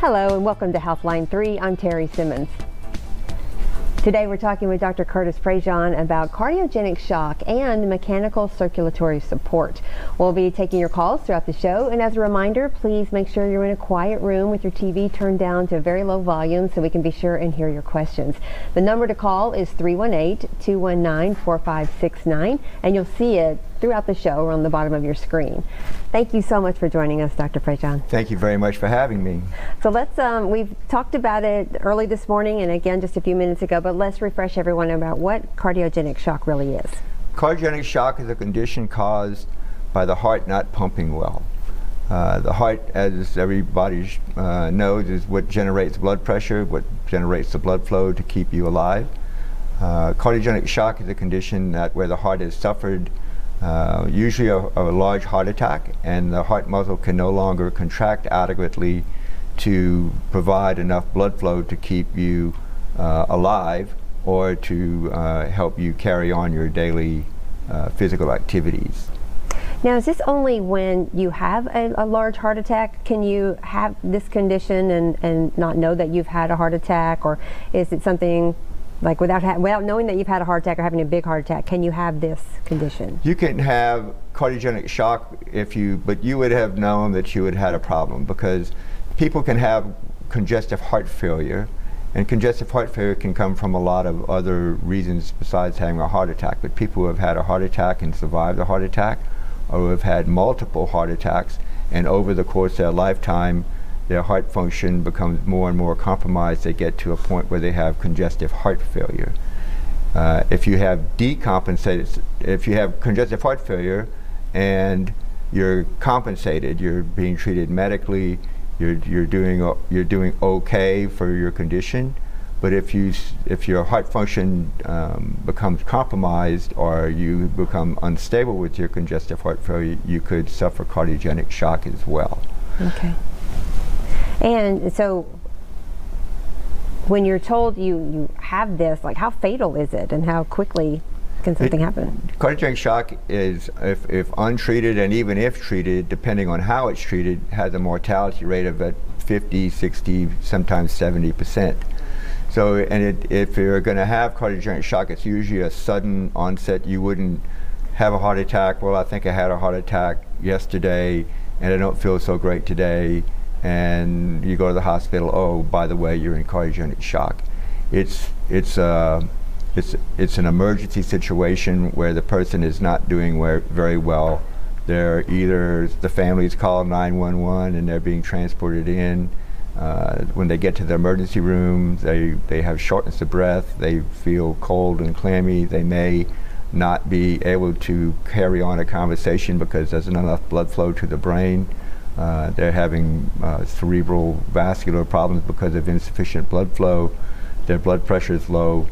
Hello and welcome to Healthline 3. I'm Terry Simmons. Today we're talking with Dr. Curtis Prejean about cardiogenic shock and mechanical circulatory support. We'll be taking your calls throughout the show and as a reminder, please make sure you're in a quiet room with your TV turned down to a very low volume so we can be sure and hear your questions. The number to call is 318-219-4569 and you'll see it throughout the show or on the bottom of your screen. Thank you so much for joining us, Dr. Prejean. Thank you very much for having me. So let's, um, we've talked about it early this morning and again just a few minutes ago, but let's refresh everyone about what cardiogenic shock really is. Cardiogenic shock is a condition caused by the heart not pumping well. Uh, the heart, as everybody uh, knows, is what generates blood pressure, what generates the blood flow to keep you alive. Uh, cardiogenic shock is a condition that where the heart has suffered uh, usually a, a, large heart attack, and the heart muscle can no longer contract adequately to provide enough blood flow to keep you uh, alive or to uh, help you carry on your daily uh, physical activities. Now, is this only when you have a, a, large heart attack? Can you have this condition and, and not know that you've had a heart attack, or is it something like without without knowing that you've had a heart attack or having a big heart attack, can you have this condition? You can have cardiogenic shock if you, but you would have known that you had had a problem because people can have congestive heart failure, and congestive heart failure can come from a lot of other reasons besides having a heart attack. But people who have had a heart attack and survived a heart attack, or who have had multiple heart attacks, and over the course of their lifetime their heart function becomes more and more compromised. They get to a point where they have congestive heart failure. Uh, if you have decompensated, if you have congestive heart failure and you're compensated, you're being treated medically, you're, you're, doing, you're doing okay for your condition, but if, you, if your heart function um, becomes compromised or you become unstable with your congestive heart failure, you could suffer cardiogenic shock as well. Okay. And so when you're told you, you have this, like how fatal is it and how quickly can something it, happen? Cardiogenic shock is, if, if untreated and even if treated, depending on how it's treated, has a mortality rate of at 50, 60, sometimes 70 percent. So, and it, if you're going to have cardiogenic shock, it's usually a sudden onset. You wouldn't have a heart attack. Well, I think I had a heart attack yesterday, and I don't feel so great today and you go to the hospital. Oh, by the way, you're in cardiogenic shock. It's it's uh, it's it's an emergency situation where the person is not doing very well. They're either the family's called 911 and they're being transported in. Uh, when they get to the emergency room, they they have shortness of breath. They feel cold and clammy. They may not be able to carry on a conversation because there's not enough blood flow to the brain. Uh, they're having uh, cerebral vascular problems because of insufficient blood flow. Their blood pressure is low.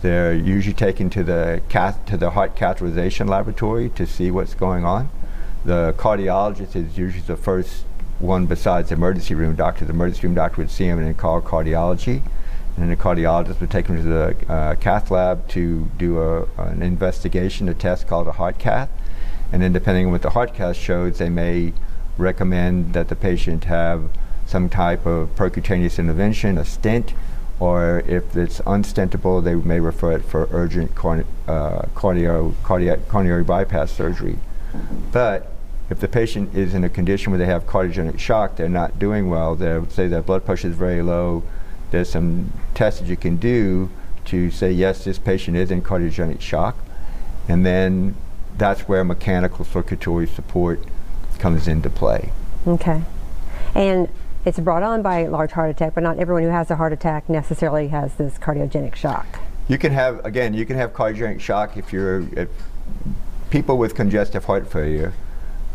They're usually taken to the cath- to the heart catheterization laboratory to see what's going on. The cardiologist is usually the first one besides the emergency room doctor. The emergency room doctor would see him and call cardiology. And then the cardiologist would take him to the uh, cath lab to do a, an investigation, a test called a heart cath. And then depending on what the heart cath shows, they may recommend that the patient have some type of percutaneous intervention, a stent, or if it's unstentable, they may refer it for urgent corn, uh, cardio, cardiac, coronary bypass surgery. But if the patient is in a condition where they have cardiogenic shock, they're not doing well, they say their blood pressure is very low, there's some tests that you can do to say, yes, this patient is in cardiogenic shock. And then that's where mechanical circulatory support comes into play. Okay. And it's brought on by a large heart attack, but not everyone who has a heart attack necessarily has this cardiogenic shock. You can have, again, you can have cardiogenic shock if you're, if people with congestive heart failure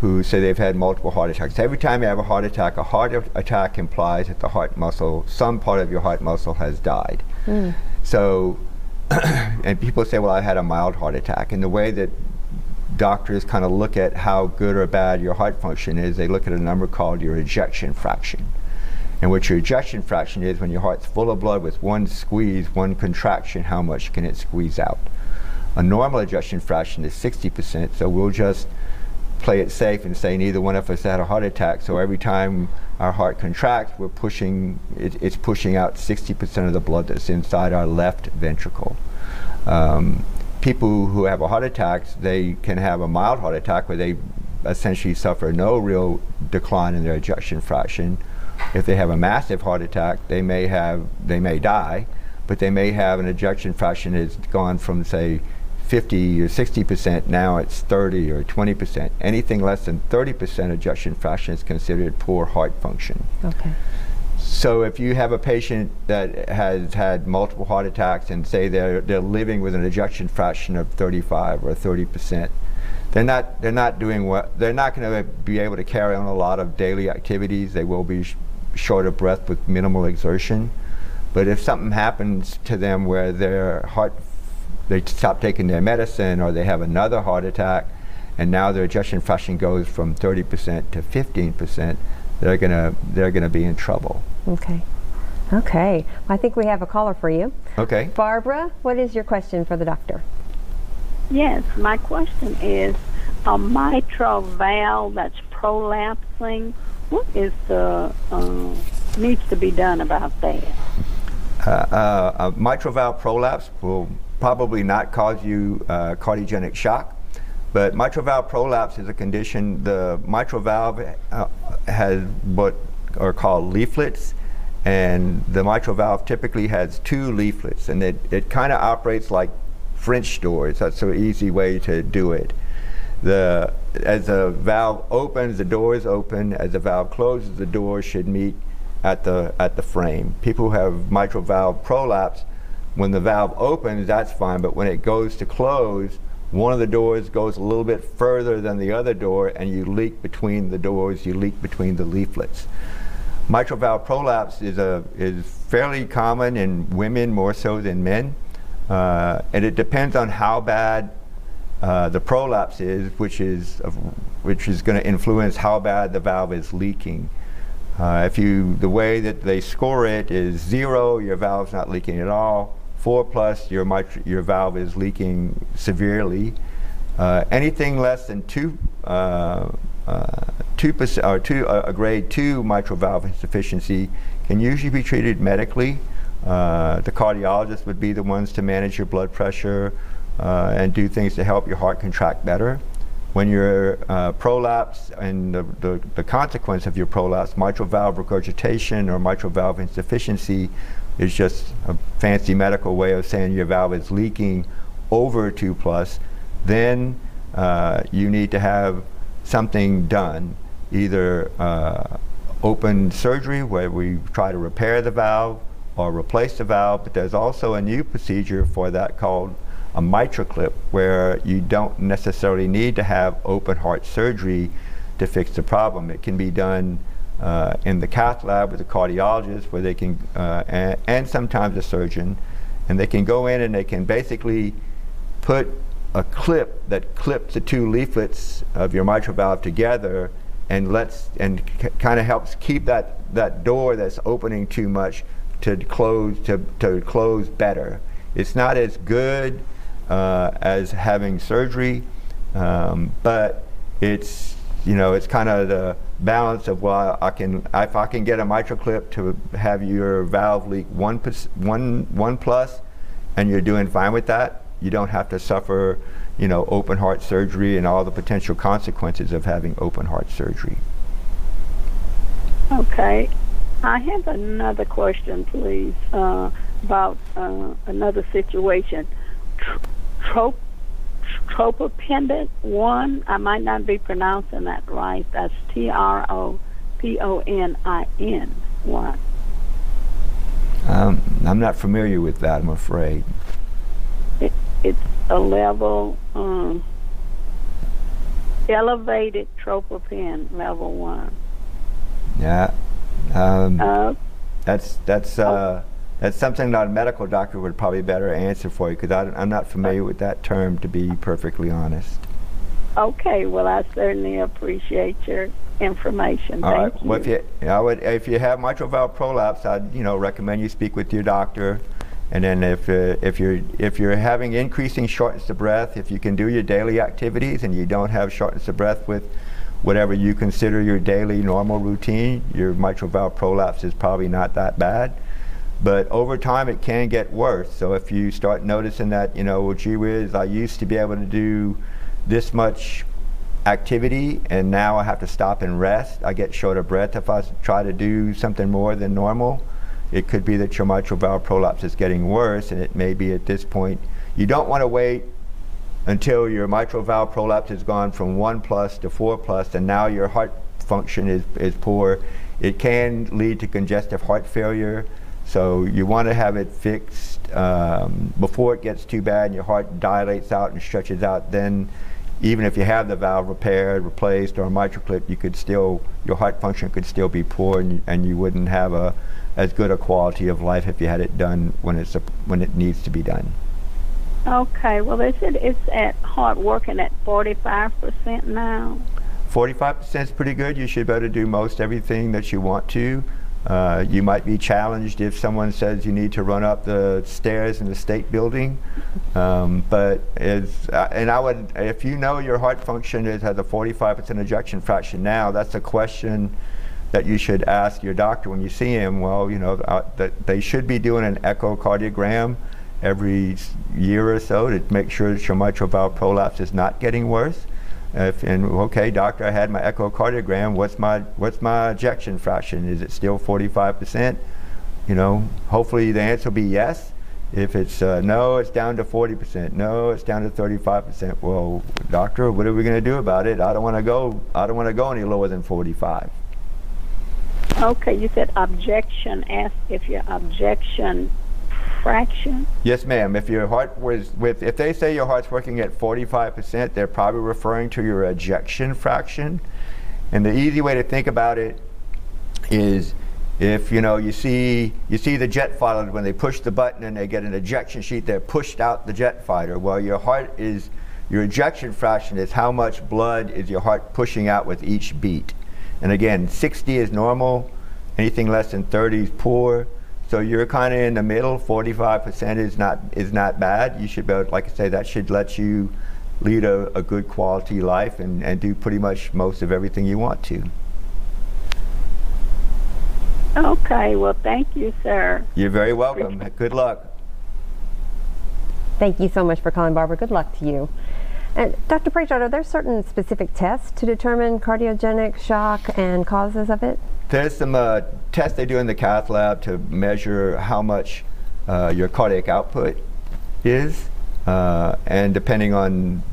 who say they've had multiple heart attacks. Every time you have a heart attack, a heart attack implies that the heart muscle, some part of your heart muscle has died. Mm. So, and people say, well, I had a mild heart attack. And the way that doctors kind of look at how good or bad your heart function is. They look at a number called your ejection fraction. And what your ejection fraction is when your heart's full of blood with one squeeze, one contraction, how much can it squeeze out? A normal ejection fraction is 60%, so we'll just play it safe and say neither one of us had a heart attack. So every time our heart contracts, we're pushing, it, it's pushing out 60% of the blood that's inside our left ventricle. Um, people who have a heart attack, they can have a mild heart attack where they essentially suffer no real decline in their ejection fraction. If they have a massive heart attack, they may have, they may die, but they may have an ejection fraction that's gone from say 50 or 60 percent, now it's 30 or 20 percent. Anything less than 30 percent ejection fraction is considered poor heart function. Okay. So if you have a patient that has had multiple heart attacks and say they're, they're living with an ejection fraction of 35 or 30 percent, they're not, they're not doing what, they're not going to be able to carry on a lot of daily activities. They will be sh short of breath with minimal exertion. But if something happens to them where their heart they stop taking their medicine or they have another heart attack and now their ejection fraction goes from 30% to 15%, they're to they're to be in trouble. Okay. Okay. I think we have a caller for you. Okay. Barbara, what is your question for the doctor? Yes, my question is a mitral valve that's prolapsing. What is the uh, needs to be done about that? Uh, uh, a mitral valve prolapse will probably not cause you uh, cardiogenic shock. But mitral valve prolapse is a condition. The mitral valve uh, has what are called leaflets, and the mitral valve typically has two leaflets, and it, it kind of operates like French doors. That's an easy way to do it. The, as the valve opens, the door is open. As the valve closes, the door should meet at the, at the frame. People who have mitral valve prolapse when the valve opens, that's fine, but when it goes to close, one of the doors goes a little bit further than the other door, and you leak between the doors, you leak between the leaflets. Mitral valve prolapse is, a, is fairly common in women more so than men, uh, and it depends on how bad uh, the prolapse is, which is, which is going to influence how bad the valve is leaking. Uh, if you, the way that they score it is zero, your valve's not leaking at all. Four plus, your, your valve is leaking severely. Uh, anything less than two, uh, two percent or two, uh, a grade two mitral valve insufficiency can usually be treated medically. Uh, the cardiologist would be the ones to manage your blood pressure uh, and do things to help your heart contract better. When you're prolapse and the, the, the consequence of your prolapse, mitral valve regurgitation or mitral valve insufficiency is just a fancy medical way of saying your valve is leaking over 2 plus, then uh, you need to have something done, either uh, open surgery where we try to repair the valve or replace the valve, but there's also a new procedure for that called a MitraClip where you don't necessarily need to have open heart surgery to fix the problem. It can be done uh, in the cath lab with a cardiologist where they can, uh, and, and, sometimes a surgeon, and they can go in and they can basically put a clip that clips the two leaflets of your mitral valve together and lets and kind of helps keep that, that door that's opening too much to close to, to close better. It's not as good uh, as having surgery, um, but it's you know it's kind of the balance of well, I can if I can get a mitral clip to have your valve leak one one one plus, and you're doing fine with that, you don't have to suffer, you know, open heart surgery and all the potential consequences of having open heart surgery. Okay, I have another question, please, uh, about uh, another situation. Trope tropopendant one. I might not be pronouncing that right. That's T R O P O N I N one. Um, I'm not familiar with that. I'm afraid. It, it's a level um, elevated tropopen level one. Yeah. Um, uh, that's that's. Uh, oh that's something that a medical doctor would probably better answer for you because I'm not familiar with that term, to be perfectly honest. Okay, well, I certainly appreciate your information. All Thank right. you. Well, if you, I would, if you have mitral valve prolapse, I'd you know recommend you speak with your doctor And then if, uh, if, you're, if you're having increasing shortness of breath, if you can do your daily activities and you don't have shortness of breath with whatever you consider your daily normal routine, your mitral valve prolapse is probably not that bad. But over time, it can get worse. So if you start noticing that, you know, well, gee whiz, I used to be able to do this much activity and now I have to stop and rest. I get short of breath if I try to do something more than normal. It could be that your mitral valve prolapse is getting worse and it may be at this point. You don't want to wait until your mitral valve prolapse has gone from 1 plus to 4 plus and now your heart function is, is poor. It can lead to congestive heart failure. So you want to have it fixed um, before it gets too bad and your heart dilates out and stretches out. Then, even if you have the valve repaired, replaced, or a mitral clip, you could still your heart function could still be poor, and, and you wouldn't have a as good a quality of life if you had it done when it's a, when it needs to be done. Okay. Well, they said it's at hard working at forty five percent now. 45% is pretty good. You should be able to do most everything that you want to. Uh, you might be challenged if someone says you need to run up the stairs in the state building. Um, but it's, uh, and I would, if you know your heart function is, has a 45% ejection fraction now, that's a question that you should ask your doctor when you see him. Well, you know, uh, that they should be doing an echocardiogram every year or so to make sure that your mitral valve prolapse is not getting worse. If, and okay, doctor, I had my echocardiogram. What's my what's my ejection fraction? Is it still 45%? You know, hopefully the answer will be yes. If it's uh, no, it's down to 40%. No, it's down to 35%. Well, doctor, what are we going to do about it? I don't want to go. I don't want to go any lower than 45. Okay, you said objection. Ask if your objection fraction. Yes, ma'am. If your heart was with, if they say your heart's working at 45%, they're probably referring to your ejection fraction. And the easy way to think about it is if you know you see you see the jet fighter when they push the button and they get an ejection sheet they're pushed out the jet fighter well your heart is your ejection fraction is how much blood is your heart pushing out with each beat and again 60 is normal anything less than 30 is poor so you're kind of in the middle. 45% is not is not bad. You should be able, like I say, that should let you lead a, a good quality life and, and do pretty much most of everything you want to. Okay. Well, thank you, sir. You're very welcome. Good luck. Thank you so much for calling, Barbara. Good luck to you. And Dr. Prejean, are there certain specific tests to determine cardiogenic shock and causes of it? There's some uh, tests they do in the cath lab to measure how much uh, your cardiac output is, uh, and depending on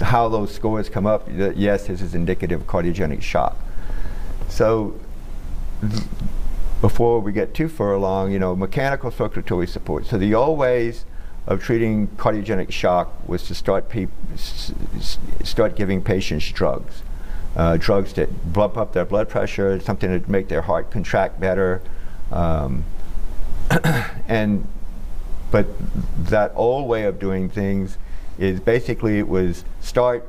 how those scores come up, yes, this is indicative of cardiogenic shock. So before we get too far along, you know, mechanical circulatory support. So the old ways of treating cardiogenic shock was to start, start giving patients drugs uh, drugs that bump up their blood pressure, something to make their heart contract better. Um, and but that old way of doing things is basically it was start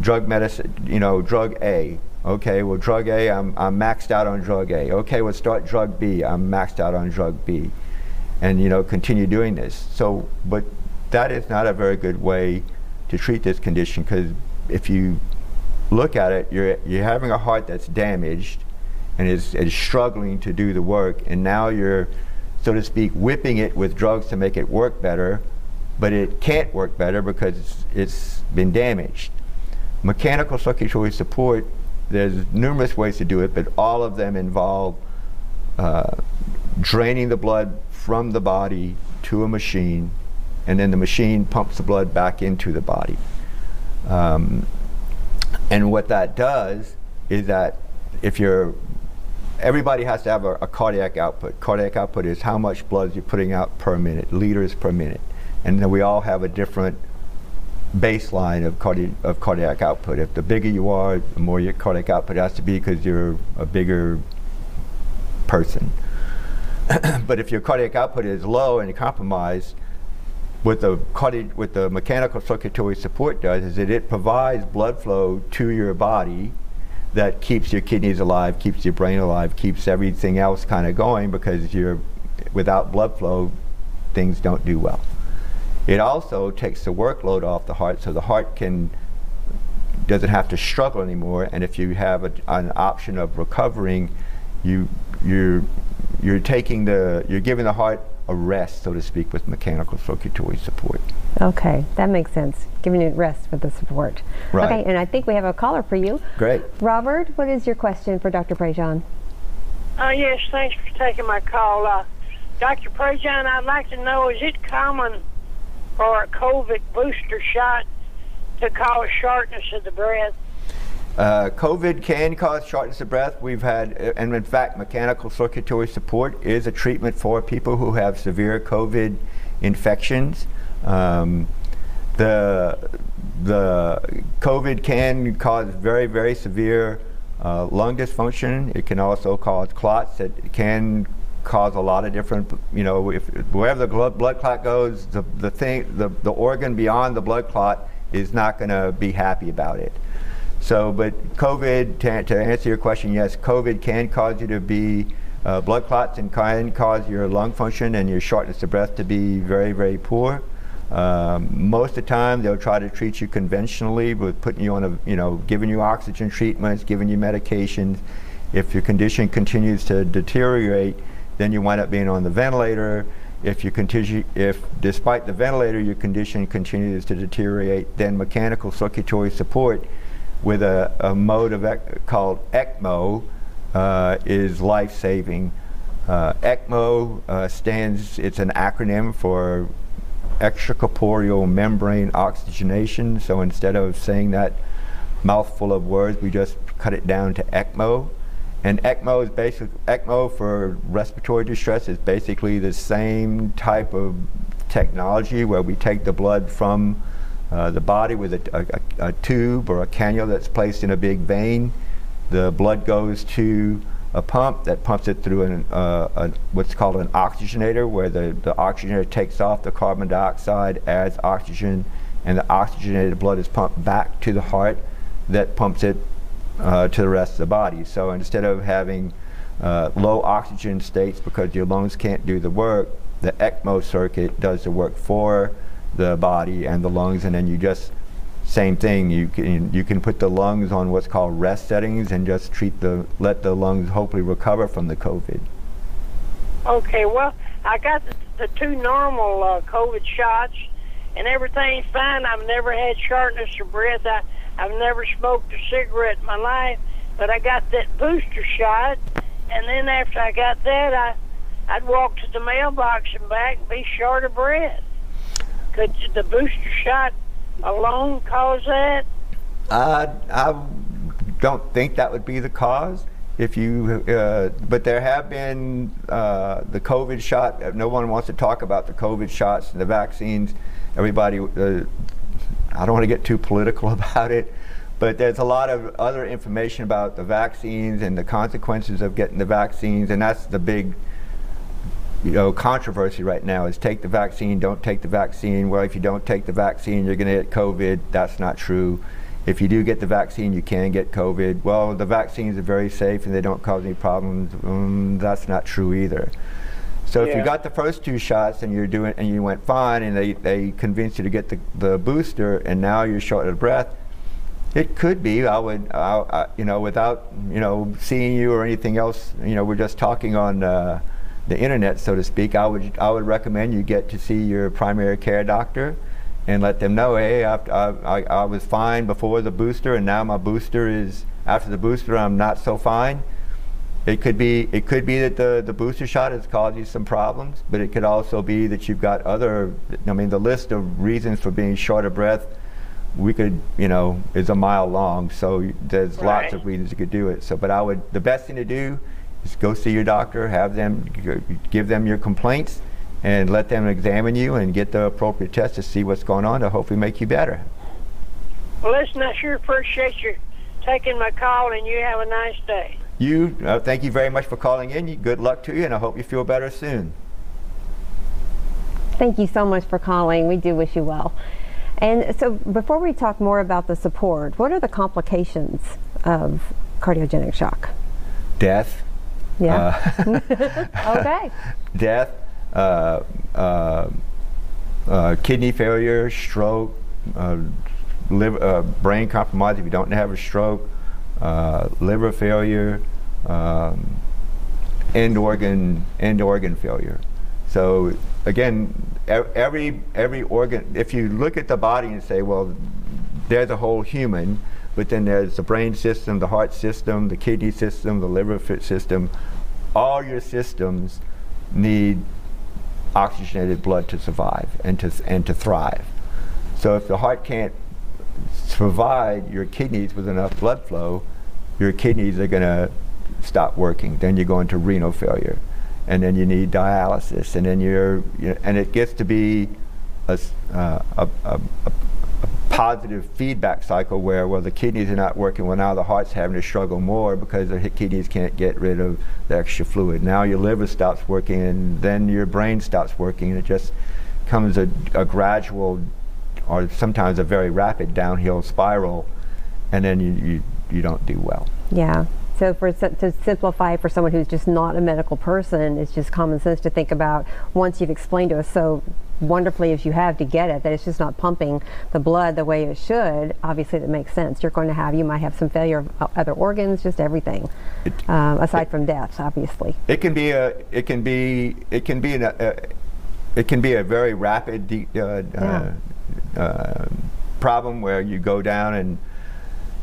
drug medicine, you know, drug A. Okay, well, drug A, I'm, I'm maxed out on drug A. Okay, well, start drug B, I'm maxed out on drug B. And, you know, continue doing this. So, but that is not a very good way to treat this condition because if you look at it, you're, you're having a heart that's damaged and is, is struggling to do the work, and now you're, so to speak, whipping it with drugs to make it work better, but it can't work better because it's, it's been damaged. Mechanical circulatory support, there's numerous ways to do it, but all of them involve uh, draining the blood from the body to a machine, and then the machine pumps the blood back into the body. Um, and what that does is that if you're, everybody has to have a, a, cardiac output. Cardiac output is how much blood you're putting out per minute, liters per minute. And then we all have a different baseline of, cardi- of cardiac output. If the bigger you are, the more your cardiac output has to be because you're a bigger person. but if your cardiac output is low and you're compromised, what the cardi- what the mechanical circulatory support does is that it provides blood flow to your body that keeps your kidneys alive, keeps your brain alive, keeps everything else kind of going because you're without blood flow, things don't do well. It also takes the workload off the heart, so the heart can doesn't have to struggle anymore. And if you have a, an option of recovering, you you're you're taking the you're giving the heart a rest, so to speak, with mechanical circulatory support. Okay, that makes sense. Giving it rest with the support. Right. Okay, and I think we have a caller for you. Great. Robert, what is your question for Dr. Prejean? Uh, yes, thanks for taking my call. Uh, Dr. Prejean, I'd like to know, is it common for a COVID booster shot to cause shortness of the breath? Uh, COVID can cause shortness of breath. We've had, and in fact, mechanical circulatory support is a treatment for people who have severe COVID infections. Um, the the COVID can cause very very severe uh, lung dysfunction. It can also cause clots. It can cause a lot of different. You know, if wherever the blood, blood clot goes, the the thing the the organ beyond the blood clot is not going to be happy about it. So, but COVID, to, to, answer your question, yes, COVID can cause you to be uh, blood clots and can cause your lung function and your shortness of breath to be very, very poor. Um, most of the time, they'll try to treat you conventionally with putting you on a, you know, giving you oxygen treatments, giving you medications. If your condition continues to deteriorate, then you wind up being on the ventilator. If you continue, if despite the ventilator, your condition continues to deteriorate, then mechanical circulatory support with a, a mode of ec- called ECMO uh, is life saving. Uh, ECMO uh, stands, it's an acronym for extracorporeal membrane oxygenation. So instead of saying that mouthful of words, we just cut it down to ECMO. And ECMO is basically, ECMO for respiratory distress is basically the same type of technology where we take the blood from uh, the body with a, a, a, tube or a cannula that's placed in a big vein. The blood goes to a pump that pumps it through an, uh, a, what's called an oxygenator, where the, the oxygenator takes off the carbon dioxide, adds oxygen, and the oxygenated blood is pumped back to the heart that pumps it uh, to the rest of the body. So instead of having uh, low oxygen states because your lungs can't do the work, the ECMO circuit does the work for the body and the lungs, and then you just same thing. You can you can put the lungs on what's called rest settings and just treat the let the lungs hopefully recover from the COVID. Okay, well, I got the, two normal uh, COVID shots, and everything's fine. I've never had shortness of breath. I I've never smoked a cigarette in my life, but I got that booster shot, and then after I got that, I I'd walk to the mailbox and back and be short of breath. Could the booster shot alone cause that? Uh, I don't think that would be the cause. If you, uh, but there have been uh, the COVID shot. No one wants to talk about the COVID shots and the vaccines. Everybody, uh, I don't want to get too political about it, but there's a lot of other information about the vaccines and the consequences of getting the vaccines, and that's the big you know, controversy right now is take the vaccine, don't take the vaccine. Well, if you don't take the vaccine, you're going to get COVID. That's not true. If you do get the vaccine, you can get COVID. Well, the vaccines are very safe and they don't cause any problems. Um, that's not true either. So yeah. if you got the first two shots and you're doing and you went fine, and they, they convinced you to get the, the booster, and now you're short of breath, it could be. I would, I, I, you know, without you know seeing you or anything else. You know, we're just talking on. Uh, the internet, so to speak, I would I would recommend you get to see your primary care doctor and let them know, hey, I, I, I was fine before the booster, and now my booster is after the booster, I'm not so fine. It could be it could be that the, the booster shot has caused you some problems, but it could also be that you've got other. I mean, the list of reasons for being short of breath, we could you know is a mile long. So there's right. lots of reasons you could do it. So, but I would the best thing to do is go see your doctor, have them give them your complaints, and let them examine you and get the appropriate test to see what's going on to hopefully make you better. Well, listen, I sure appreciate you taking my call, and you have a nice day. You, uh, thank you very much for calling in. Good luck to you, and I hope you feel better soon. Thank you so much for calling. We do wish you well. And so, before we talk more about the support, what are the complications of cardiogenic shock? Death, Yeah. Uh, Okay. death, uh, uh, uh, kidney failure, stroke, uh, liver, uh, brain compromise if you don't have a stroke, uh, liver failure, um, end organ end organ failure. So again, every every organ. If you look at the body and say, well, there's a whole human, but then there's the brain system, the heart system, the kidney system, the liver system. All your systems need oxygenated blood to survive and to and to thrive. So if the heart can't provide your kidneys with enough blood flow, your kidneys are going to stop working. Then you go into renal failure, and then you need dialysis, and then you're you and it gets to be a, uh, a, a positive feedback cycle where well the kidneys are not working. Well now the heart's having to struggle more because the kidneys can't get rid of the extra fluid. Now your liver stops working, and then your brain stops working, and it just comes a, a gradual or sometimes a very rapid downhill spiral, and then you, you, you don't do well. Yeah. So for to simplify for someone who's just not a medical person, it's just common sense to think about once you've explained to us so wonderfully as you have to get it that it's just not pumping the blood the way it should. Obviously, that makes sense. You're going to have you might have some failure of other organs, just everything, It- um, aside from death, obviously. It can be a it can be it can be an, a, it can be a very rapid de- uh, Yeah. uh, uh, problem where you go down and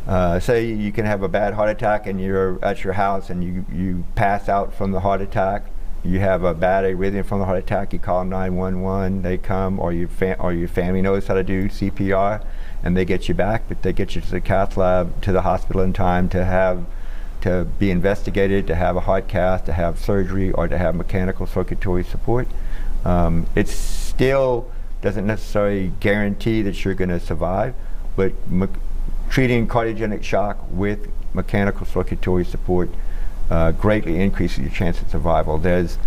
uh, say you can have a bad heart attack and you're at your house and you, you pass out from the heart attack. You have a bad arrhythmia from the heart attack. You call 911. They come, or your or your family knows how to do CPR, and they get you back. But they get you to the cath lab, to the hospital in time to have to be investigated, to have a heart cath, to have surgery, or to have mechanical circulatory support. Um, it still doesn't necessarily guarantee that you're going to survive, but treating cardiogenic shock with mechanical circulatory support uh, greatly increases your chance of survival. There's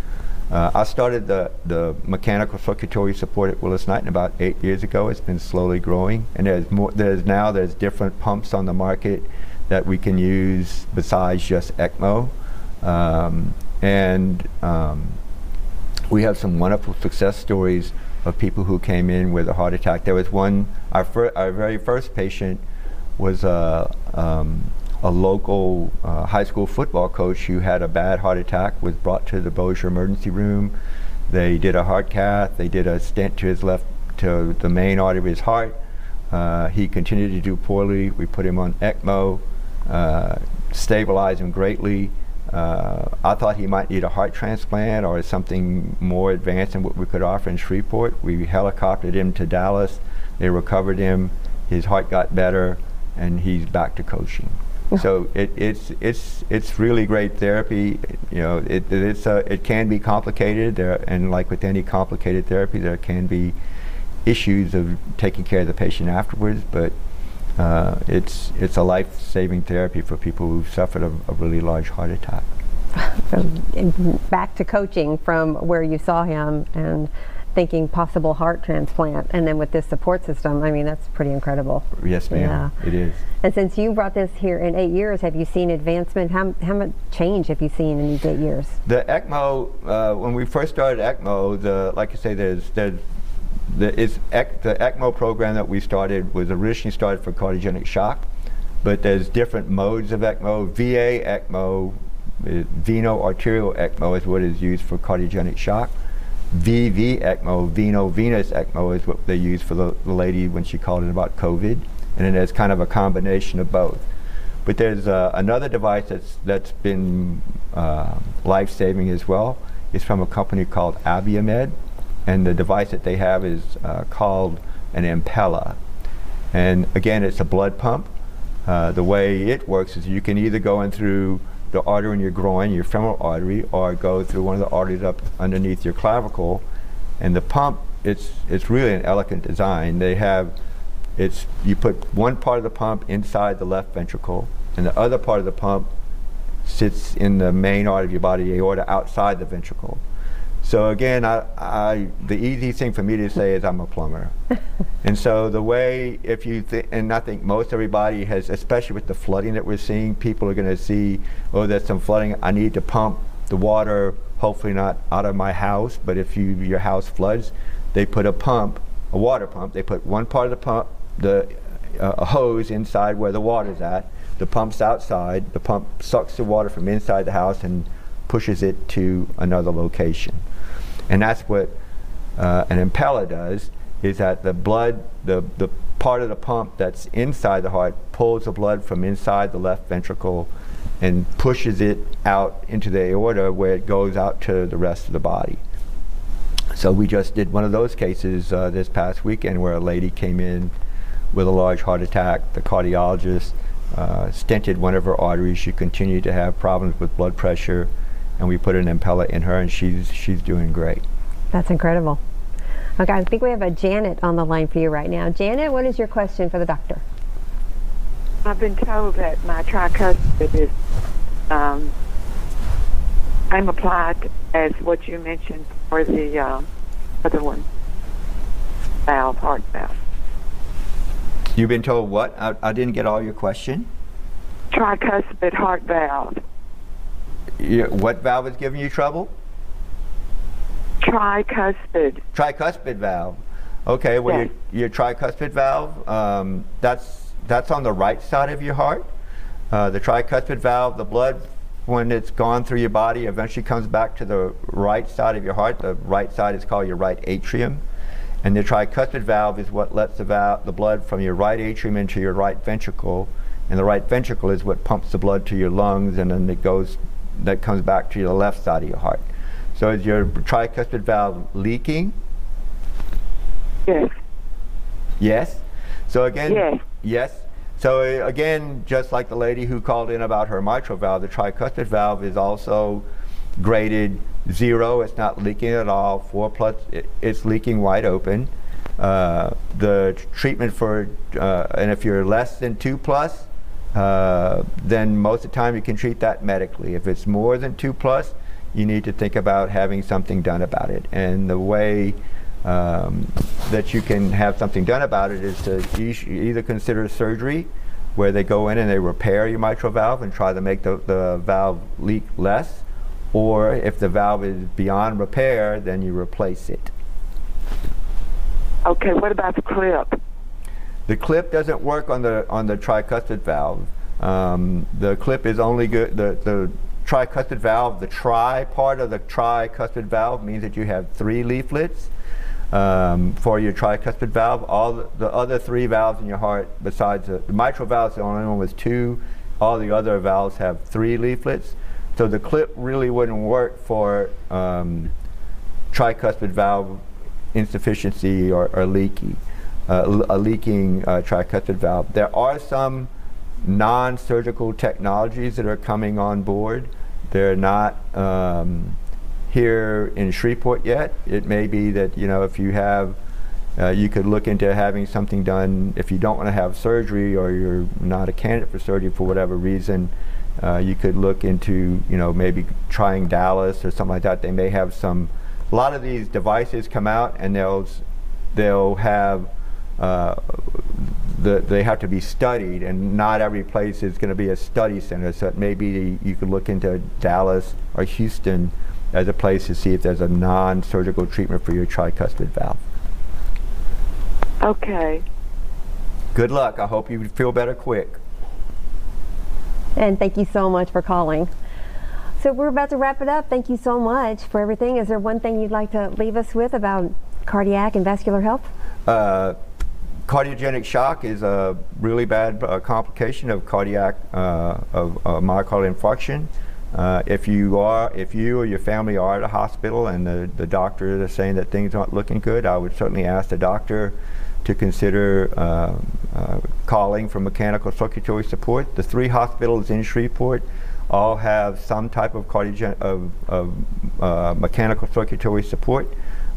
uh, I started the, the mechanical circulatory support at Willis Knighton about eight years ago. It's been slowly growing, and there's more. There's now there's different pumps on the market that we can use besides just ECMO, um, and um, we have some wonderful success stories of people who came in with a heart attack. There was one. Our our very first patient was a um, a local uh, high school football coach who had a bad heart attack. Was brought to the Bossier emergency room. They did a heart cath. They did a stent to his left to the main artery of his heart. Uh, he continued to do poorly. We put him on ECMO, uh, stabilized him greatly. Uh, I thought he might need a heart transplant or something more advanced than what we could offer in Shreveport. We helicoptered him to Dallas. They recovered him. His heart got better, and he's back to coaching. So it, it's it's it's really great therapy. You know, it it's uh, it can be complicated, there, and like with any complicated therapy, there can be issues of taking care of the patient afterwards. But uh, it's it's a life-saving therapy for people who've suffered a, a really large heart attack. Back to coaching from where you saw him and thinking possible heart transplant, and then with this support system, I mean that's pretty incredible. Yes, ma'am. Yeah. It is. And since you brought this here in eight years, have you seen advancement? How, how much change have you seen in these eight years? The ECMO, uh, when we first started ECMO, the like I say, there's there's the, ec, the ECMO program that we started was originally started for cardiogenic shock, but there's different modes of ECMO. VA ECMO, uh, veno arterial ECMO is what is used for cardiogenic shock. VV ECMO, veno venous ECMO is what they use for the, the lady when she called in about COVID, and then there's kind of a combination of both. But there's uh, another device that's that's been uh, life-saving as well. It's from a company called Abiomed, and the device that they have is uh, called an Impella. And again, it's a blood pump. Uh, the way it works is you can either go in through the artery in your groin, your femoral artery, or go through one of the arteries up underneath your clavicle. And the pump, it's it's really an elegant design. They have it's you put one part of the pump inside the left ventricle, and the other part of the pump sits in the main artery of your body, aorta, outside the ventricle. So again, I, I, the easy thing for me to say is I'm a plumber. and so the way, if you, th- and I think most everybody has, especially with the flooding that we're seeing, people are going to see, oh, there's some flooding, I need to pump the water, hopefully not out of my house, but if you, your house floods, they put a pump, a water pump. They put one part of the pump, the uh, a hose inside where the water's at. The pump's outside. The pump sucks the water from inside the house and pushes it to another location. And that's what uh, an Impella does, is that the blood, the, the part of the pump that's inside the heart pulls the blood from inside the left ventricle and pushes it out into the aorta where it goes out to the rest of the body. So we just did one of those cases uh, this past weekend where a lady came in with a large heart attack. The cardiologist uh, stented one of her arteries. She continued to have problems with blood pressure, and we put an Impella in her, and she's she's doing great. That's incredible. Okay, I think we have a Janet on the line for you right now. Janet, what is your question for the doctor? I've been told that my tricuspid is um, I'm applied as what you mentioned for the uh, other one, valve, heart valve. You've been told what? I, I didn't get all your question. Tricuspid heart valve. What valve is giving you trouble? Tricuspid. Tricuspid valve. Okay, well Yes. your, your tricuspid valve, um, that's that's on the right side of your heart. Uh, the tricuspid valve, the blood, when it's gone through your body, eventually comes back to the right side of your heart. The right side is called your right atrium. And the tricuspid valve is what lets the, valve, the blood from your right atrium into your right ventricle. And the right ventricle is what pumps the blood to your lungs and then it goes, that comes back to your left side of your heart. So is your tricuspid valve leaking? Yes. Yes. So again, Yes. yes. So uh, again, just like the lady who called in about her mitral valve, the tricuspid valve is also graded zero. It's not leaking at all. Four plus, it, it's leaking wide open. Uh, the treatment for, uh, and if you're less than two plus, uh, then most of the time you can treat that medically. If it's more than two plus, you need to think about having something done about it. And the way um, that you can have something done about it is to e- either consider surgery, where they go in and they repair your mitral valve and try to make the, the valve leak less, or if the valve is beyond repair, then you replace it. Okay, what about the clip? The clip doesn't work on the on the tricuspid valve. Um, the clip is only good. The the tricuspid valve, the tri part of the tricuspid valve means that you have three leaflets um, for your tricuspid valve. All the, the other three valves in your heart, besides the, the mitral valve, is the only one with two. All the other valves have three leaflets. So the clip really wouldn't work for um, tricuspid valve insufficiency or, or leaky, uh, a leaking uh, tricuspid valve. There are some non-surgical technologies that are coming on board. They're not um, here in Shreveport yet. It may be that you know if you have, uh, you could look into having something done if you don't want to have surgery or you're not a candidate for surgery for whatever reason. Uh, you could look into you know maybe trying Dallas or something like that. They may have some. A lot of these devices come out and they'll they'll have uh, the, they have to be studied, and not every place is going to be a study center. So it maybe you could look into Dallas or Houston as a place to see if there's a non-surgical treatment for your tricuspid valve. Okay. Good luck. I hope you feel better quick. And thank you so much for calling. So we're about to wrap it up. Thank you so much for everything. Is there one thing you'd like to leave us with about cardiac and vascular health? Uh, cardiogenic shock is a really bad uh, complication of cardiac uh, of uh, myocardial infarction. Uh, if you are, if you or your family are at a hospital and the, the doctor is saying that things aren't looking good, I would certainly ask the doctor to consider uh, uh, calling for mechanical circulatory support. The three hospitals in Shreveport all have some type of cardiogen of, of mechanical circulatory support.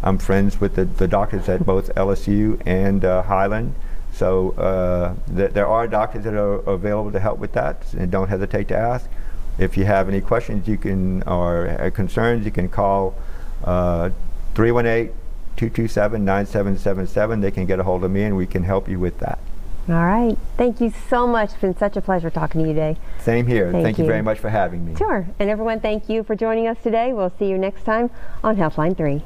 I'm friends with the, the doctors at both LSU and uh, Highland. So uh, th- there are doctors that are available to help with that, and don't hesitate to ask. If you have any questions, you can or uh, concerns, you can call 318 227 9777. They can get a hold of me, and we can help you with that. All right. Thank you so much. It's been such a pleasure talking to you today. Same here. Thank Thank, you you. very much for having me. Sure. And everyone, thank you for joining us today. We'll see you next time on Healthline 3.